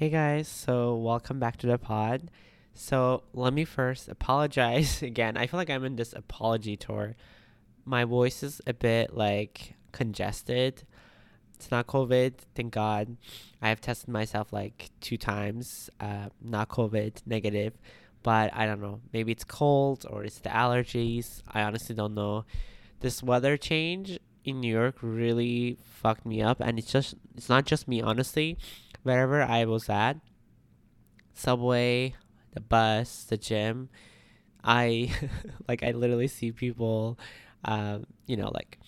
Hey guys, so welcome back to the pod. So let me first apologize again. I feel like I'm in this apology tour. My voice is a bit like congested. It's not COVID, thank God. I have tested myself like two times, uh, not COVID, negative. But I don't know. Maybe it's cold or it's the allergies. I honestly don't know. This weather change in New York really fucked me up, and it's just it's not just me, honestly wherever I was at, subway, the bus, the gym, I like I literally see people, um, you know, like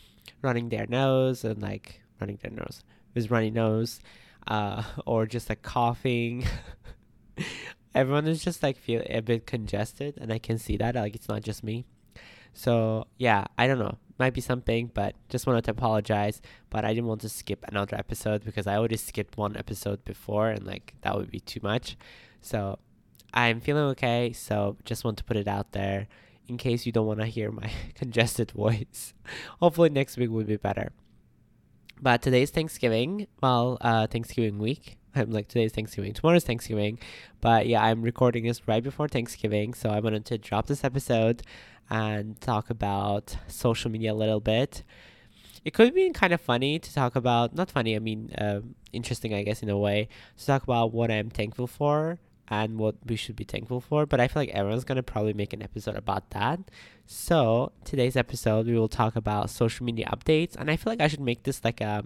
running their nose and like running their nose with runny nose, uh, or just like coughing. Everyone is just like feel a bit congested, and I can see that. Like it's not just me. So yeah, I don't know might be something, but just wanted to apologize. But I didn't want to skip another episode because I already skipped one episode before, and like that would be too much. So I'm feeling okay. So just want to put it out there in case you don't want to hear my congested voice. Hopefully next week will be better. But today's Thanksgiving. Well, uh, Thanksgiving week. I'm like today's Thanksgiving. Tomorrow's Thanksgiving. But yeah, I'm recording this right before Thanksgiving, so I wanted to drop this episode and talk about social media a little bit. It could be kind of funny to talk about, not funny, I mean, uh, interesting, I guess, in a way, to talk about what I'm thankful for and what we should be thankful for. But I feel like everyone's going to probably make an episode about that. So, today's episode, we will talk about social media updates. And I feel like I should make this like a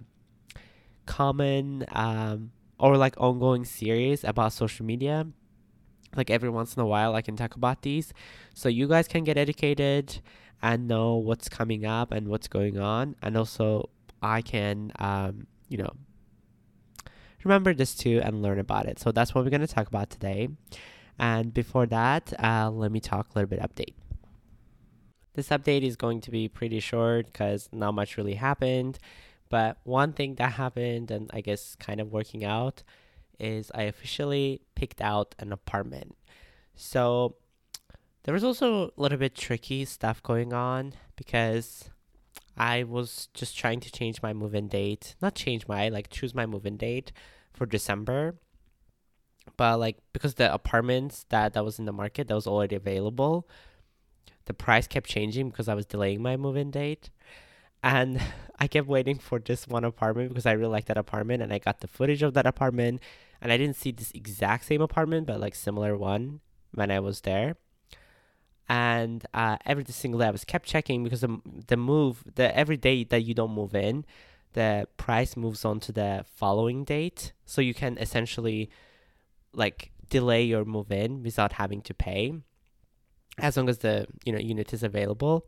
common um, or like ongoing series about social media. Like every once in a while I can talk about these. So you guys can get educated and know what's coming up and what's going on. And also I can um, you know remember this too and learn about it. So that's what we're going to talk about today. And before that uh, let me talk a little bit update. This update is going to be pretty short because not much really happened but one thing that happened and I guess kind of working out is I officially picked out an apartment. So there was also a little bit tricky stuff going on because I was just trying to change my move-in date. Not change my like choose my move-in date for December. But like because the apartments that that was in the market that was already available, the price kept changing because I was delaying my move-in date. And I kept waiting for this one apartment because I really liked that apartment and I got the footage of that apartment and I didn't see this exact same apartment, but like similar one when I was there. And uh, every single day I was kept checking because the the move the every day that you don't move in, the price moves on to the following date, so you can essentially like delay your move in without having to pay, as long as the you know unit is available.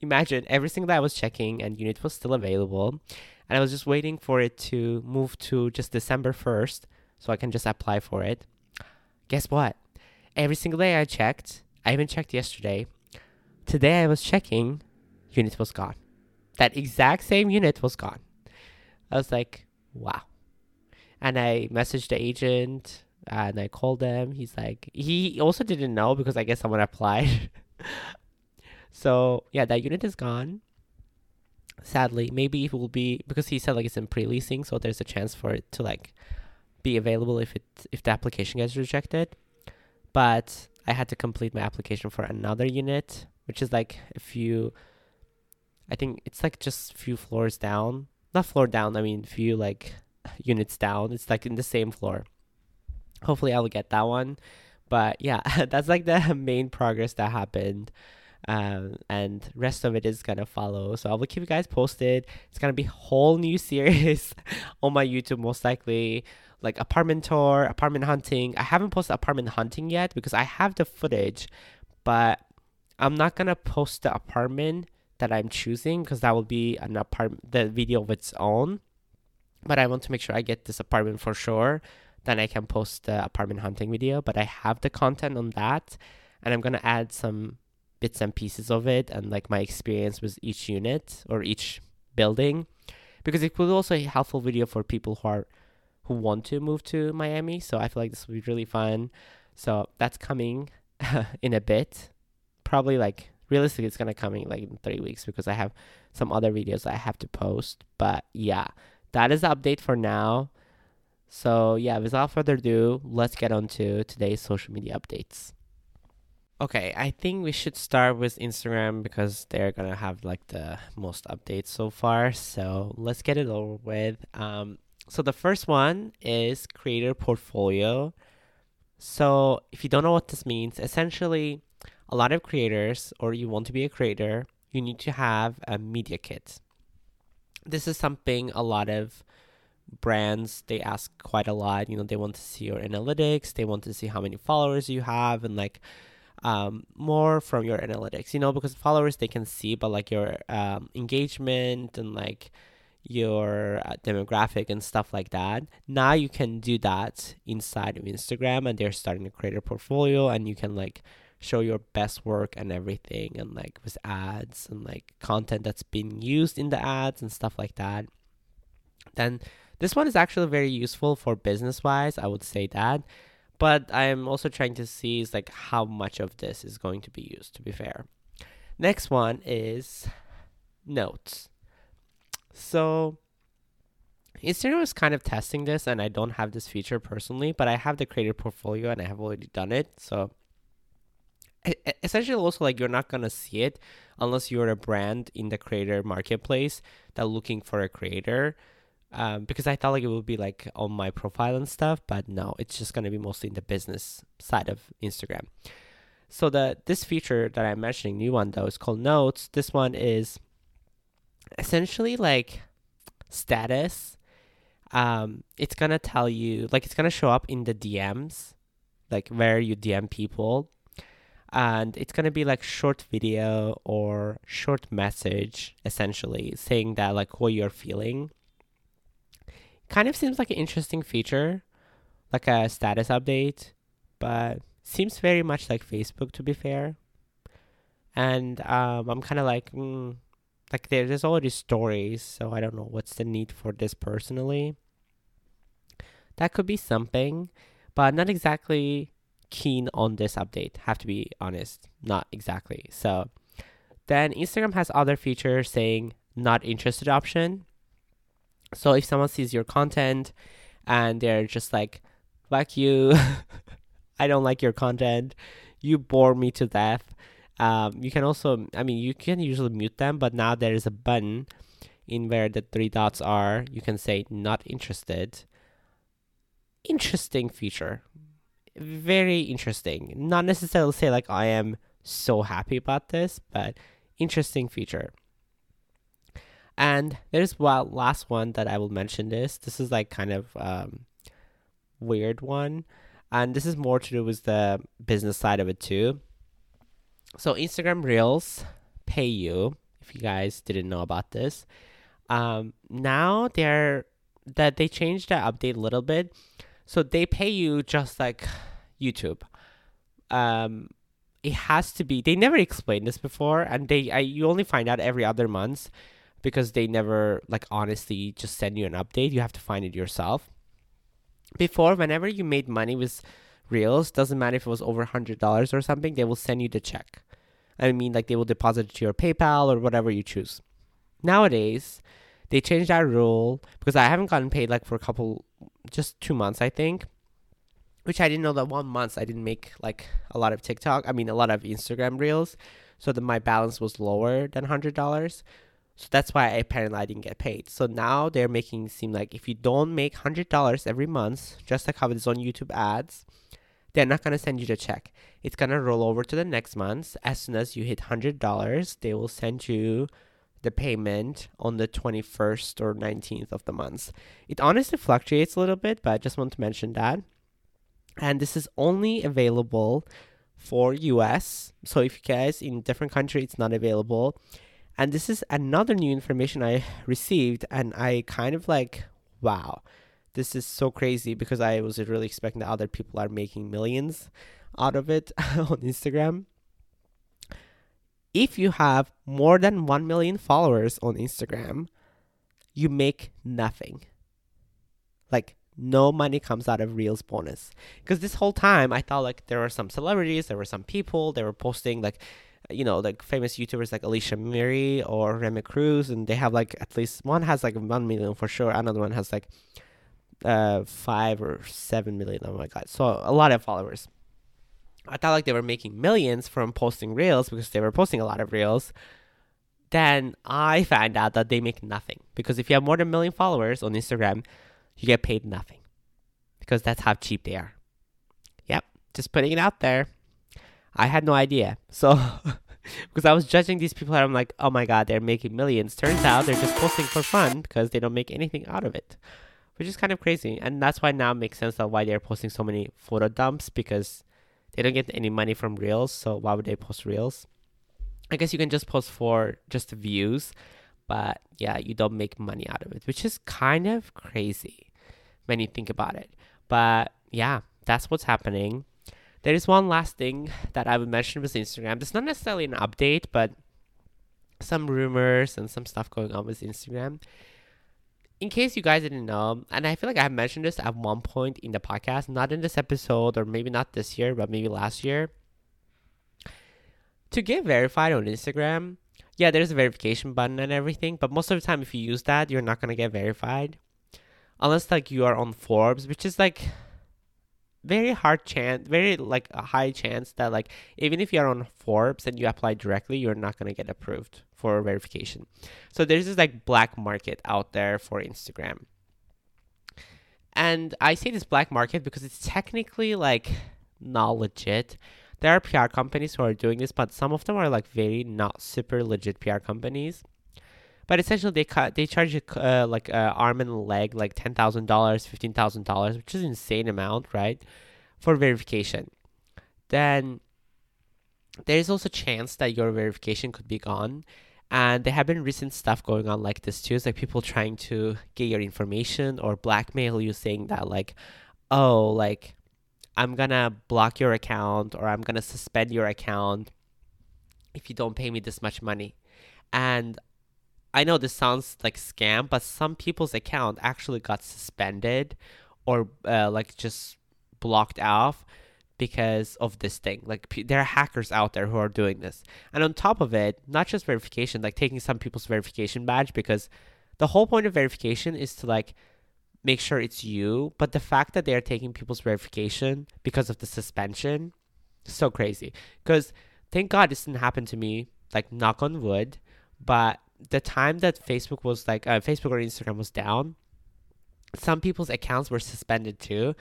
Imagine every single day I was checking and unit was still available, and I was just waiting for it to move to just December first so I can just apply for it. Guess what? Every single day I checked, I even checked yesterday. Today I was checking, unit was gone. That exact same unit was gone. I was like, wow. And I messaged the agent and I called them. He's like, he also didn't know because I guess someone applied. so yeah, that unit is gone. Sadly, maybe it will be because he said like it's in pre-leasing, so there's a chance for it to like be available if it if the application gets rejected. But I had to complete my application for another unit, which is like a few. I think it's like just a few floors down. Not floor down. I mean, few like units down. It's like in the same floor. Hopefully, I will get that one. But yeah, that's like the main progress that happened. Um, and rest of it is gonna follow. So I will keep you guys posted. It's gonna be whole new series on my YouTube most likely like apartment tour, apartment hunting. I haven't posted apartment hunting yet because I have the footage, but I'm not gonna post the apartment that I'm choosing because that will be an apartment the video of its own. But I want to make sure I get this apartment for sure. Then I can post the apartment hunting video. But I have the content on that, and I'm gonna add some bits and pieces of it and like my experience with each unit or each building because it could also be a helpful video for people who are who want to move to Miami. So I feel like this will be really fun. So that's coming in a bit. Probably like realistically it's gonna come in like in three weeks because I have some other videos I have to post. But yeah, that is the update for now. So, yeah, without further ado, let's get on to today's social media updates. Okay, I think we should start with Instagram because they're gonna have like the most updates so far. So let's get it over with. Um, so the first one is creator portfolio. So if you don't know what this means, essentially, a lot of creators, or you want to be a creator, you need to have a media kit. This is something a lot of brands they ask quite a lot. You know, they want to see your analytics, they want to see how many followers you have, and like um, more from your analytics, you know, because followers they can see, but like your um, engagement and like your uh, demographic and stuff like that. Now you can do that inside of Instagram, and they're starting to create a portfolio, and you can like show your best work and everything, and like with ads and like content that's being used in the ads and stuff like that. Then this one is actually very useful for business wise. I would say that but I'm also trying to see is like how much of this is going to be used to be fair. Next one is notes. So Instagram is kind of testing this and I don't have this feature personally, but I have the creator portfolio and I have already done it. So essentially also like you're not to see it unless you're a brand in the creator marketplace that looking for a creator um, because I thought like it would be like on my profile and stuff, but no, it's just gonna be mostly in the business side of Instagram. So the this feature that I'm mentioning, new one though, is called Notes. This one is essentially like status. Um, it's gonna tell you like it's gonna show up in the DMs, like where you DM people, and it's gonna be like short video or short message, essentially saying that like what you're feeling kind of seems like an interesting feature, like a status update, but seems very much like Facebook to be fair. And um, I'm kind of like, mm, like there's already stories, so I don't know what's the need for this personally. That could be something, but not exactly keen on this update. Have to be honest, not exactly. So then Instagram has other features saying not interested option. So if someone sees your content and they're just like, fuck you, I don't like your content, you bore me to death. Um, you can also, I mean, you can usually mute them, but now there is a button in where the three dots are. You can say not interested. Interesting feature. Very interesting. Not necessarily say like I am so happy about this, but interesting feature. And there's one last one that I will mention this. This is like kind of um, weird one. And this is more to do with the business side of it too. So Instagram Reels pay you, if you guys didn't know about this. Um, now they're that they changed the update a little bit. So they pay you just like YouTube. Um, it has to be they never explained this before and they I, you only find out every other month because they never like honestly just send you an update. You have to find it yourself. Before, whenever you made money with Reels, doesn't matter if it was over hundred dollars or something, they will send you the check. I mean, like they will deposit it to your PayPal or whatever you choose. Nowadays, they changed that rule because I haven't gotten paid like for a couple, just two months, I think. Which I didn't know that one month I didn't make like a lot of TikTok. I mean, a lot of Instagram reels, so that my balance was lower than hundred dollars. So that's why apparently I didn't get paid. So now they're making it seem like if you don't make hundred dollars every month, just like how it is on YouTube ads, they're not gonna send you the check. It's gonna roll over to the next month. As soon as you hit hundred dollars, they will send you the payment on the 21st or 19th of the month. It honestly fluctuates a little bit, but I just want to mention that. And this is only available for US. So if you guys in different country it's not available. And this is another new information I received, and I kind of like, wow, this is so crazy because I was really expecting that other people are making millions out of it on Instagram. If you have more than 1 million followers on Instagram, you make nothing. Like, no money comes out of Reels bonus. Because this whole time, I thought like there were some celebrities, there were some people, they were posting like you know, like famous YouTubers like Alisha Marie or Remi Cruz, and they have like at least one has like one million for sure, another one has like uh five or seven million. Oh my god! So a lot of followers. I thought like they were making millions from posting reels because they were posting a lot of reels. Then I found out that they make nothing because if you have more than a million followers on Instagram, you get paid nothing because that's how cheap they are. Yep, just putting it out there. I had no idea. So, because I was judging these people, and I'm like, oh my god, they're making millions. Turns out they're just posting for fun because they don't make anything out of it, which is kind of crazy. And that's why now it makes sense of why they're posting so many photo dumps because they don't get any money from reels. So why would they post reels? I guess you can just post for just views, but yeah, you don't make money out of it, which is kind of crazy when you think about it. But yeah, that's what's happening. There is one last thing that I would mention with Instagram. It's not necessarily an update, but some rumors and some stuff going on with Instagram. In case you guys didn't know, and I feel like I have mentioned this at one point in the podcast, not in this episode, or maybe not this year, but maybe last year. To get verified on Instagram, yeah, there's a verification button and everything, but most of the time, if you use that, you're not gonna get verified, unless like you are on Forbes, which is like very hard chance, very like a high chance that like even if you're on Forbes and you apply directly, you're not gonna get approved for verification. So there's this like black market out there for Instagram. And I say this black market because it's technically like not legit. There are PR companies who are doing this, but some of them are like very not super legit PR companies. But essentially, they cut they charge uh, like uh, arm and leg like ten thousand dollars, fifteen thousand dollars, which is an insane amount, right, for verification. Then there is also chance that your verification could be gone. And there have been recent stuff going on like this too. It's like people trying to get your information or blackmail you, saying that like, oh, like I'm gonna block your account or I'm gonna suspend your account if you don't pay me this much money. And I know this sounds like scam, but some people's account actually got suspended or uh, like just blocked off because of this thing. Like p- there are hackers out there who are doing this. And on top of it, not just verification, like taking some people's verification badge because the whole point of verification is to like make sure it's you, but the fact that they are taking people's verification because of the suspension so crazy. Cuz thank God this didn't happen to me, like knock on wood, but the time that Facebook was like uh, Facebook or Instagram was down, some people's accounts were suspended too.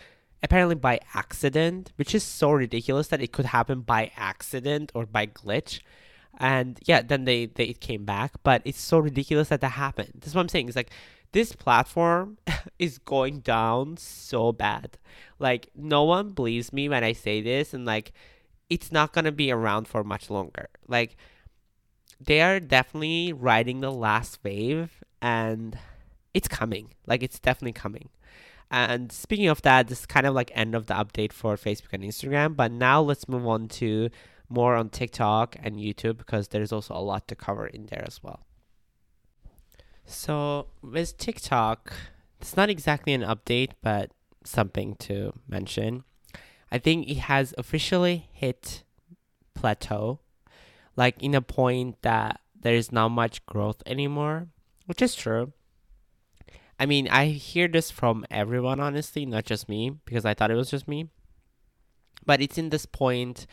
Apparently by accident, which is so ridiculous that it could happen by accident or by glitch. And yeah, then they, they it came back, but it's so ridiculous that that happened. That's what I'm saying. It's like this platform is going down so bad. Like no one believes me when I say this, and like it's not gonna be around for much longer. Like they are definitely riding the last wave and it's coming. Like it's definitely coming. And speaking of that, this is kind of like end of the update for Facebook and Instagram. But now let's move on to more on TikTok and YouTube because there's also a lot to cover in there as well. So with TikTok, it's not exactly an update, but something to mention. I think it has officially hit plateau like in a point that there is not much growth anymore, which is true. I mean, I hear this from everyone, honestly, not just me, because I thought it was just me. But it's in this point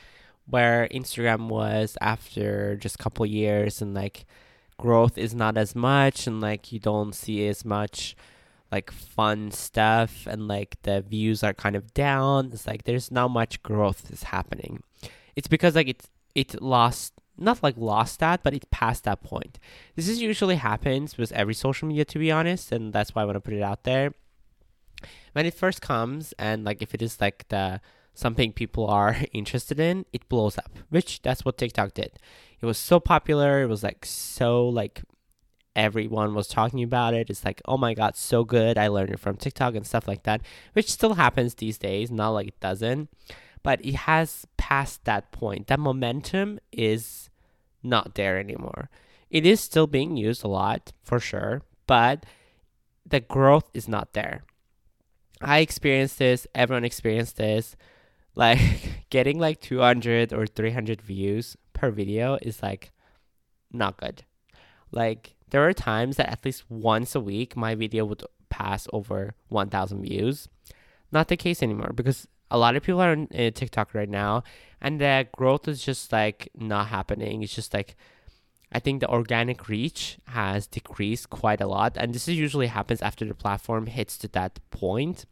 where Instagram was after just a couple years and like growth is not as much and like you don't see as much like fun stuff and like the views are kind of down. It's like there's not much growth is happening. It's because like it's it lost not like lost that, but it passed that point. This is usually happens with every social media, to be honest, and that's why I want to put it out there. When it first comes, and like if it is like the something people are interested in, it blows up. Which that's what TikTok did. It was so popular. It was like so like everyone was talking about it. It's like, oh my god, so good. I learned it from TikTok and stuff like that, which still happens these days. Not like it doesn't, but it has passed that point. That momentum is not there anymore. It is still being used a lot for sure, but the growth is not there. I experienced this, everyone experienced this. Like getting like 200 or 300 views per video is like not good. Like there are times that at least once a week my video would pass over 1,000 views. Not the case anymore because a lot of people are on uh, TikTok right now, and the growth is just like not happening. It's just like I think the organic reach has decreased quite a lot, and this usually happens after the platform hits to that point.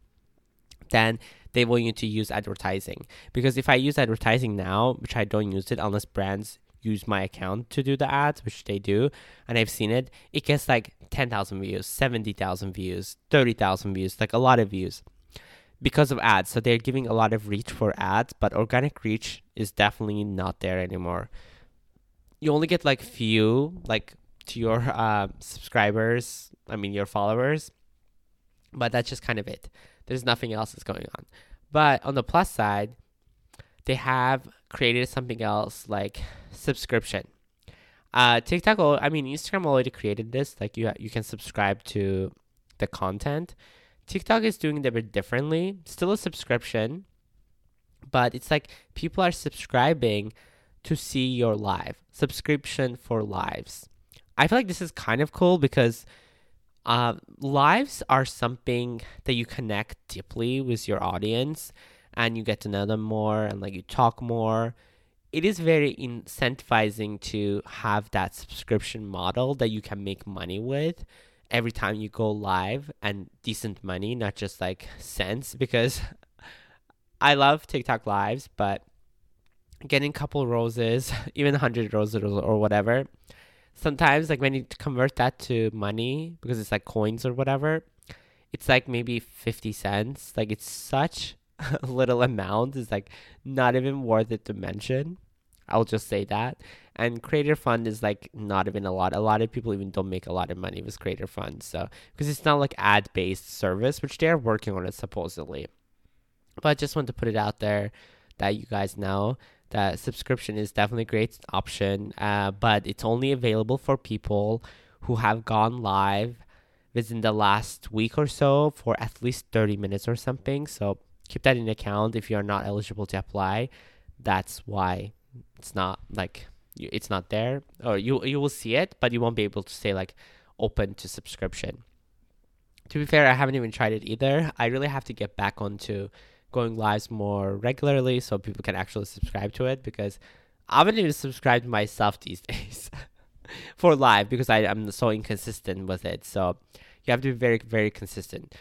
Then they want you to use advertising because if I use advertising now, which I don't use it unless brands use my account to do the ads, which they do, and I've seen it, it gets like 10,000 views, 70,000 views, 30,000 views, like a lot of views because of ads. So they're giving a lot of reach for ads, but organic reach is definitely not there anymore. You only get like few, like to your uh, subscribers, I mean, your followers, but that's just kind of it. There's nothing else that's going on. But on the plus side, they have created something else like subscription. Uh, TikTok, I mean, Instagram already created this. Like you, you can subscribe to the content. TikTok is doing it a bit differently. Still a subscription, but it's like people are subscribing to see your live subscription for lives. I feel like this is kind of cool because uh, lives are something that you connect deeply with your audience and you get to know them more and like you talk more. It is very incentivizing to have that subscription model that you can make money with every time you go live and decent money, not just like cents because I love TikTok lives, but getting a couple roses, even 100 roses or whatever, sometimes like when you convert that to money because it's like coins or whatever it's like maybe 50 cents. Like it's such a little amount it's like not even worth it to mention. I'll just say that and creator fund is like not even a lot a lot of people even don't make a lot of money with creator fund so because it's not like ad based service which they're working on it supposedly but i just want to put it out there that you guys know that subscription is definitely a great option, uh, but it's only available for people who have gone live within the last week or so for at least 30 minutes or something. So keep that in account if you are not eligible to apply. That's why it's not like it's not there or you you will see it but you won't be able to say like open to subscription to be fair i haven't even tried it either i really have to get back onto going lives more regularly so people can actually subscribe to it because I haven't even subscribed myself these days for live because I, I'm so inconsistent with it. So you have to be very, very consistent.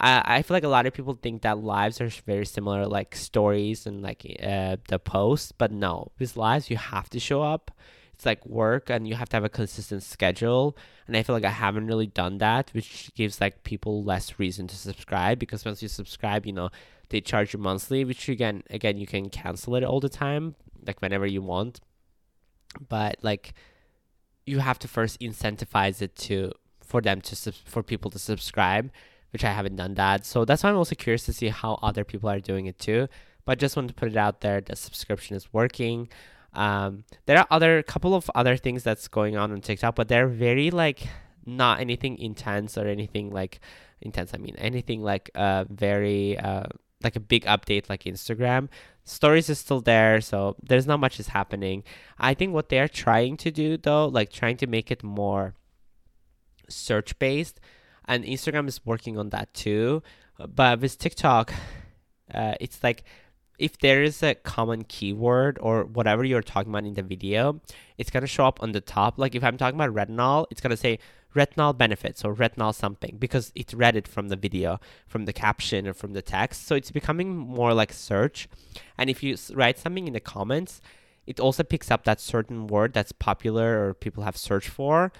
I, I feel like a lot of people think that lives are very similar, like stories and like uh, the posts, but no, with lives you have to show up. It's like work and you have to have a consistent schedule. And I feel like I haven't really done that, which gives like people less reason to subscribe because once you subscribe, you know, they charge you monthly, which again, again, you can cancel it all the time, like whenever you want. But like, you have to first incentivize it to for them to for people to subscribe, which I haven't done that. So that's why I'm also curious to see how other people are doing it too. But just want to put it out there that subscription is working. Um, there are other couple of other things that's going on on TikTok, but they're very like not anything intense or anything like intense. I mean anything like uh very uh like a big update like Instagram. Stories is still there, so there's not much is happening. I think what they're trying to do though, like trying to make it more search based, and Instagram is working on that too. But with TikTok, uh, it's like if there is a common keyword or whatever you're talking about in the video, it's gonna show up on the top. Like if I'm talking about retinol, it's gonna say retinol benefits or retinol something because it read it from the video, from the caption, or from the text. So it's becoming more like search. And if you write something in the comments, it also picks up that certain word that's popular or people have searched for.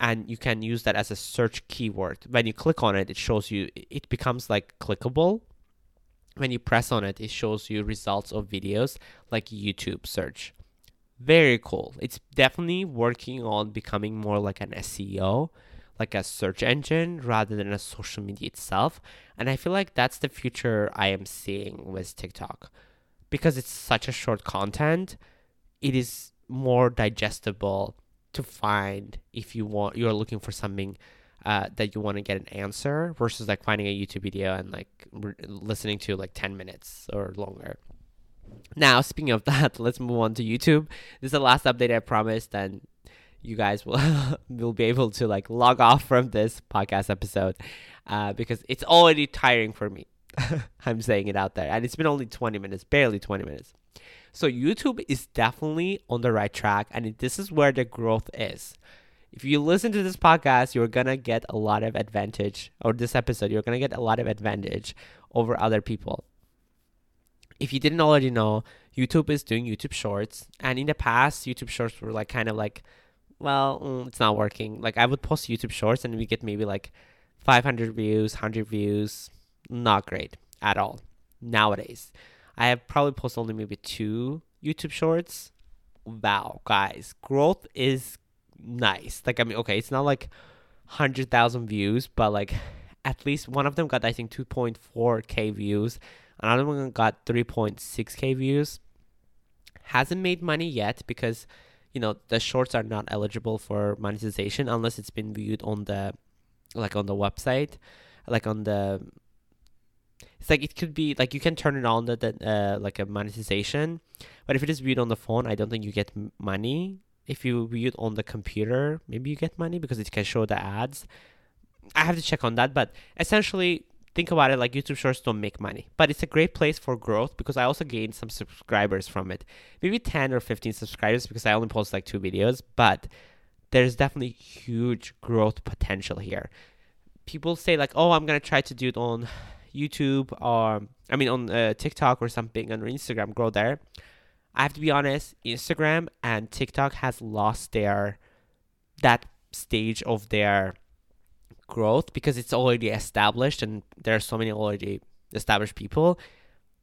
And you can use that as a search keyword. When you click on it, it shows you, it becomes like clickable. When you press on it, it shows you results of videos like YouTube search very cool. It's definitely working on becoming more like an SEO, like a search engine rather than a social media itself. And I feel like that's the future I am seeing with TikTok. Because it's such a short content, it is more digestible to find if you want you're looking for something uh, that you want to get an answer versus like finding a YouTube video and like re- listening to like 10 minutes or longer. Now, speaking of that, let's move on to YouTube. This is the last update I promised, and you guys will will be able to like log off from this podcast episode uh, because it's already tiring for me. I'm saying it out there, and it's been only 20 minutes, barely 20 minutes. So YouTube is definitely on the right track, and this is where the growth is. If you listen to this podcast, you're gonna get a lot of advantage, or this episode, you're gonna get a lot of advantage over other people. If you didn't already know, YouTube is doing YouTube Shorts, and in the past, YouTube Shorts were like kind of like, well, mm, it's not working. Like I would post YouTube Shorts, and we get maybe like 500 views, 100 views, not great at all nowadays. I have probably posted only maybe two YouTube shorts. Wow, guys, growth is nice. Like, I mean, okay, it's not like 100,000 views, but like at least one of them got, I think, 2.4k views. Another one got 3.6k views. Hasn't made money yet because, you know, the shorts are not eligible for monetization unless it's been viewed on the, like on the website, like on the it's like it could be like you can turn it on that uh, like a monetization but if it is viewed on the phone i don't think you get money. If you view it on the computer maybe you get money because it can show the ads. I have to check on that but essentially think about it like youtube shorts don't make money but it's a great place for growth because i also gained some subscribers from it. Maybe 10 or 15 subscribers because i only post like two videos but there's definitely huge growth potential here. People say like oh i'm gonna try to do it on YouTube or I mean on uh, TikTok or something on Instagram grow there. I have to be honest, Instagram and TikTok has lost their that stage of their growth because it's already established and there are so many already established people.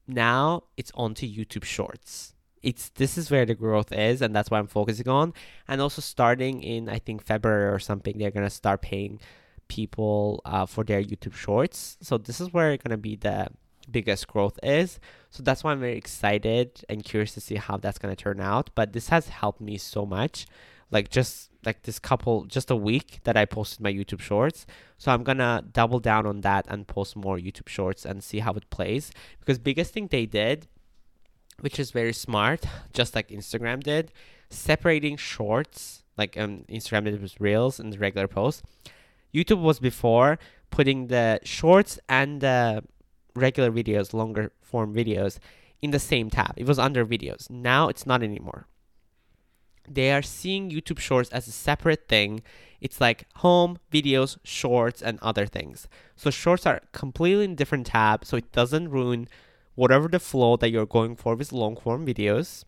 Now it's onto YouTube Shorts. It's this is where the growth is and that's what I'm focusing on. And also starting in I think February or something, they're gonna start paying people uh, for their YouTube Shorts. So this is where gonna be the biggest growth is. So that's why I'm very excited and curious to see how that's gonna turn out. But this has helped me so much. Like just like this couple just a week that I posted my YouTube shorts. So I'm gonna double down on that and post more YouTube shorts and see how it plays. Because biggest thing they did, which is very smart, just like Instagram did, separating shorts, like um Instagram did with reels and the regular posts YouTube was before putting the shorts and the regular videos, longer form videos, in the same tab. It was under videos. Now it's not anymore. They are seeing YouTube Shorts as a separate thing. It's like home, videos, shorts, and other things. So shorts are completely in different tab, so it doesn't ruin whatever the flow that you're going for with long form videos.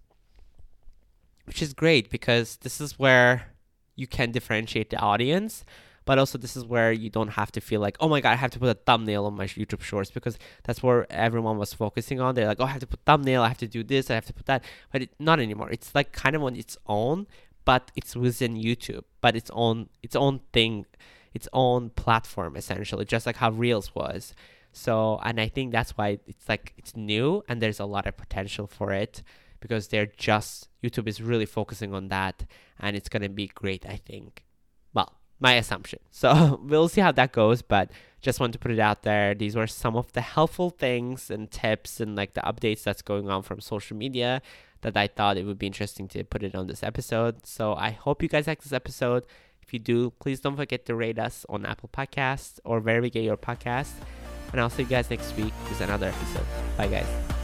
Which is great because this is where you can differentiate the audience but also this is where you don't have to feel like oh my god i have to put a thumbnail on my youtube shorts because that's where everyone was focusing on. They're like oh i have to put thumbnail i have to do this i have to put that. But it, not anymore. It's like kind of on its own but it's within youtube. But its own its own thing its own platform essentially just like how reels was. So and i think that's why it's like it's new and there's a lot of potential for it because they're just youtube is really focusing on that and it's going to be great i think my assumption. So we'll see how that goes, but just want to put it out there. These were some of the helpful things and tips and like the updates that's going on from social media that I thought it would be interesting to put it on this episode. So I hope you guys like this episode. If you do, please don't forget to rate us on Apple Podcasts or wherever you get your podcast. And I'll see you guys next week with another episode. Bye, guys.